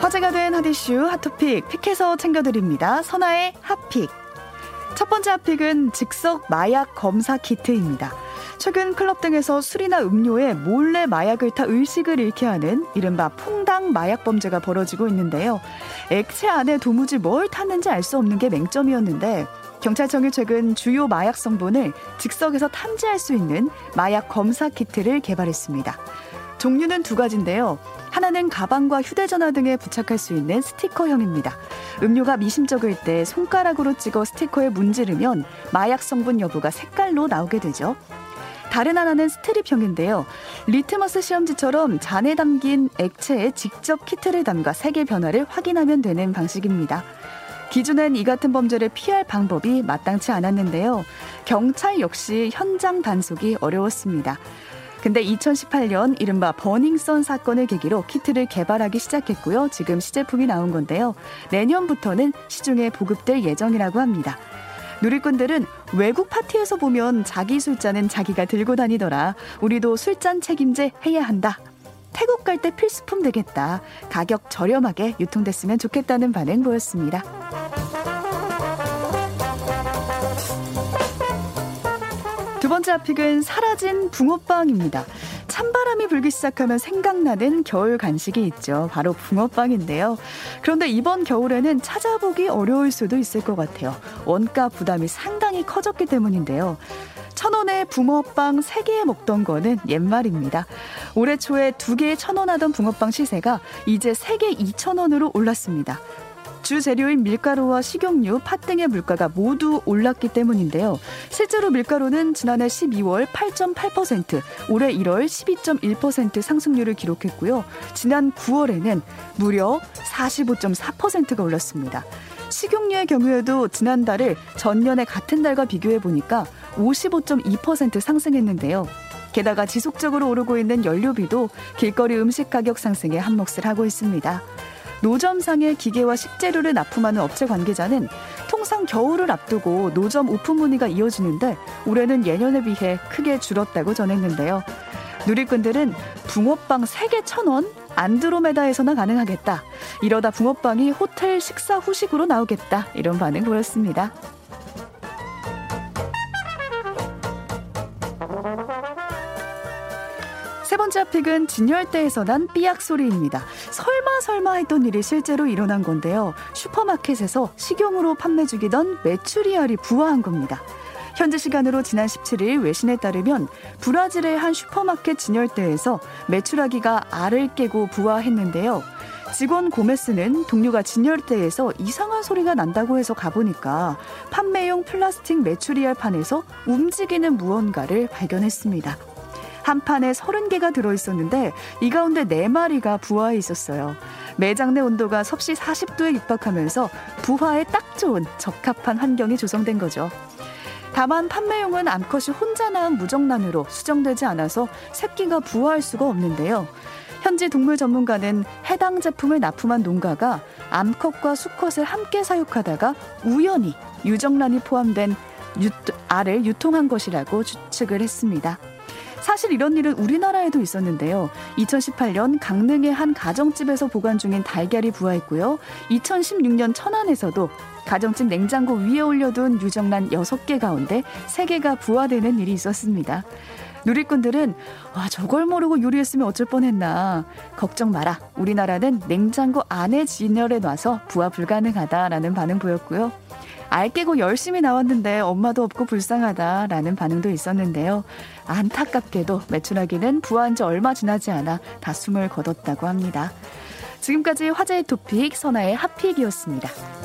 화제가 된 핫이슈 핫토픽 픽해서 챙겨드립니다. 선아의 핫픽. 첫 번째 핫픽은 즉석 마약 검사 키트입니다. 최근 클럽 등에서 술이나 음료에 몰래 마약을 타 의식을 잃게 하는 이른바 퐁당 마약 범죄가 벌어지고 있는데요. 액체 안에 도무지 뭘 탔는지 알 수 없는 게 맹점이었는데 경찰청이 최근 주요 마약 성분을 즉석에서 탐지할 수 있는 마약 검사 키트를 개발했습니다. 종류는 두 가지인데요. 하나는 가방과 휴대전화 등에 부착할 수 있는 스티커형입니다. 음료가 미심쩍을 때 손가락으로 찍어 스티커에 문지르면 마약 성분 여부가 색깔로 나오게 되죠. 다른 하나는 스트립형인데요. 리트머스 시험지처럼 잔에 담긴 액체에 직접 키트를 담가 색의 변화를 확인하면 되는 방식입니다. 기존엔 이 같은 범죄를 피할 방법이 마땅치 않았는데요. 경찰 역시 현장 단속이 어려웠습니다. 근데 2018년 이른바 버닝썬 사건을 계기로 키트를 개발하기 시작했고요. 지금 시제품이 나온 건데요. 내년부터는 시중에 보급될 예정이라고 합니다. 누리꾼들은 외국 파티에서 보면 자기 술잔은 자기가 들고 다니더라. 우리도 술잔 책임제 해야 한다. 태국 갈 때 필수품 되겠다. 가격 저렴하게 유통됐으면 좋겠다는 반응 보였습니다. 번째 아픽은 사라진 붕어빵입니다. 찬바람이 불기 시작하면 생각나는 겨울 간식이 있죠. 바로 붕어빵인데요. 그런데 이번 겨울에는 찾아보기 어려울 수도 있을 것 같아요. 원가 부담이 상당히 커졌기 때문인데요. 천 원에 붕어빵 세개 먹던 거는 옛말입니다. 올해 초에 두 개에 천 원 하던 붕어빵 시세가 이제 세 개 이천 원으로 올랐습니다. 주 재료인 밀가루와 식용유, 팥 등의 물가가 모두 올랐기 때문인데요. 실제로 밀가루는 지난해 12월 8.8%, 올해 1월 12.1% 상승률을 기록했고요. 지난 9월에는 무려 45.4%가 올랐습니다. 식용유의 경우에도 지난달을 전년의 같은 달과 비교해 보니까 55.2% 상승했는데요. 게다가 지속적으로 오르고 있는 연료비도 길거리 음식 가격 상승에 한몫을 하고 있습니다. 노점상의 기계와 식재료를 납품하는 업체 관계자는 통상 겨울을 앞두고 노점 오픈 문의가 이어지는데 올해는 예년에 비해 크게 줄었다고 전했는데요. 누리꾼들은 붕어빵 3개 1,000원? 안드로메다에서나 가능하겠다. 이러다 붕어빵이 호텔 식사 후식으로 나오겠다. 이런 반응 보였습니다. 세 번째 픽은 진열대에서 난 삐약 소리입니다. 설마 설마 했던 일이 실제로 일어난 건데요. 슈퍼마켓에서 식용으로 판매 중이던 메추리알이 부화한 겁니다. 현지 시간으로 지난 17일 외신에 따르면 브라질의 한 슈퍼마켓 진열대에서 메추라기가 알을 깨고 부화했는데요. 직원 고메스는 동료가 진열대에서 이상한 소리가 난다고 해서 가보니까 판매용 플라스틱 메추리알 판에서 움직이는 무언가를 발견했습니다. 한 판에 30개가 들어있었는데 이 가운데 4마리가 부화해 있었어요. 매장 내 온도가 섭씨 40도에 육박하면서 부화에 딱 좋은 적합한 환경이 조성된 거죠. 다만 판매용은 암컷이 혼자 낳은 무정란으로 수정되지 않아서 새끼가 부화할 수가 없는데요. 현지 동물 전문가는 해당 제품을 납품한 농가가 암컷과 수컷을 함께 사육하다가 우연히 유정란이 포함된 유, 알을 유통한 것이라고 추측을 했습니다. 사실 이런 일은 우리나라에도 있었는데요. 2018년 강릉의 한 가정집에서 보관 중인 달걀이 부화했고요. 2016년 천안에서도 가정집 냉장고 위에 올려둔 유정란 6개 가운데 3개가 부화되는 일이 있었습니다. 누리꾼들은 와 저걸 모르고 요리했으면 어쩔 뻔했나 걱정 마라 우리나라는 냉장고 안에 진열해 놔서 부화 불가능하다라는 반응 보였고요 알 깨고 열심히 나왔는데 엄마도 없고 불쌍하다라는 반응도 있었는데요. 안타깝게도 매춘하기는 부화한 지 얼마 지나지 않아 다 숨을 거뒀다고 합니다. 지금까지 화제의 토픽 선아의 핫픽이었습니다.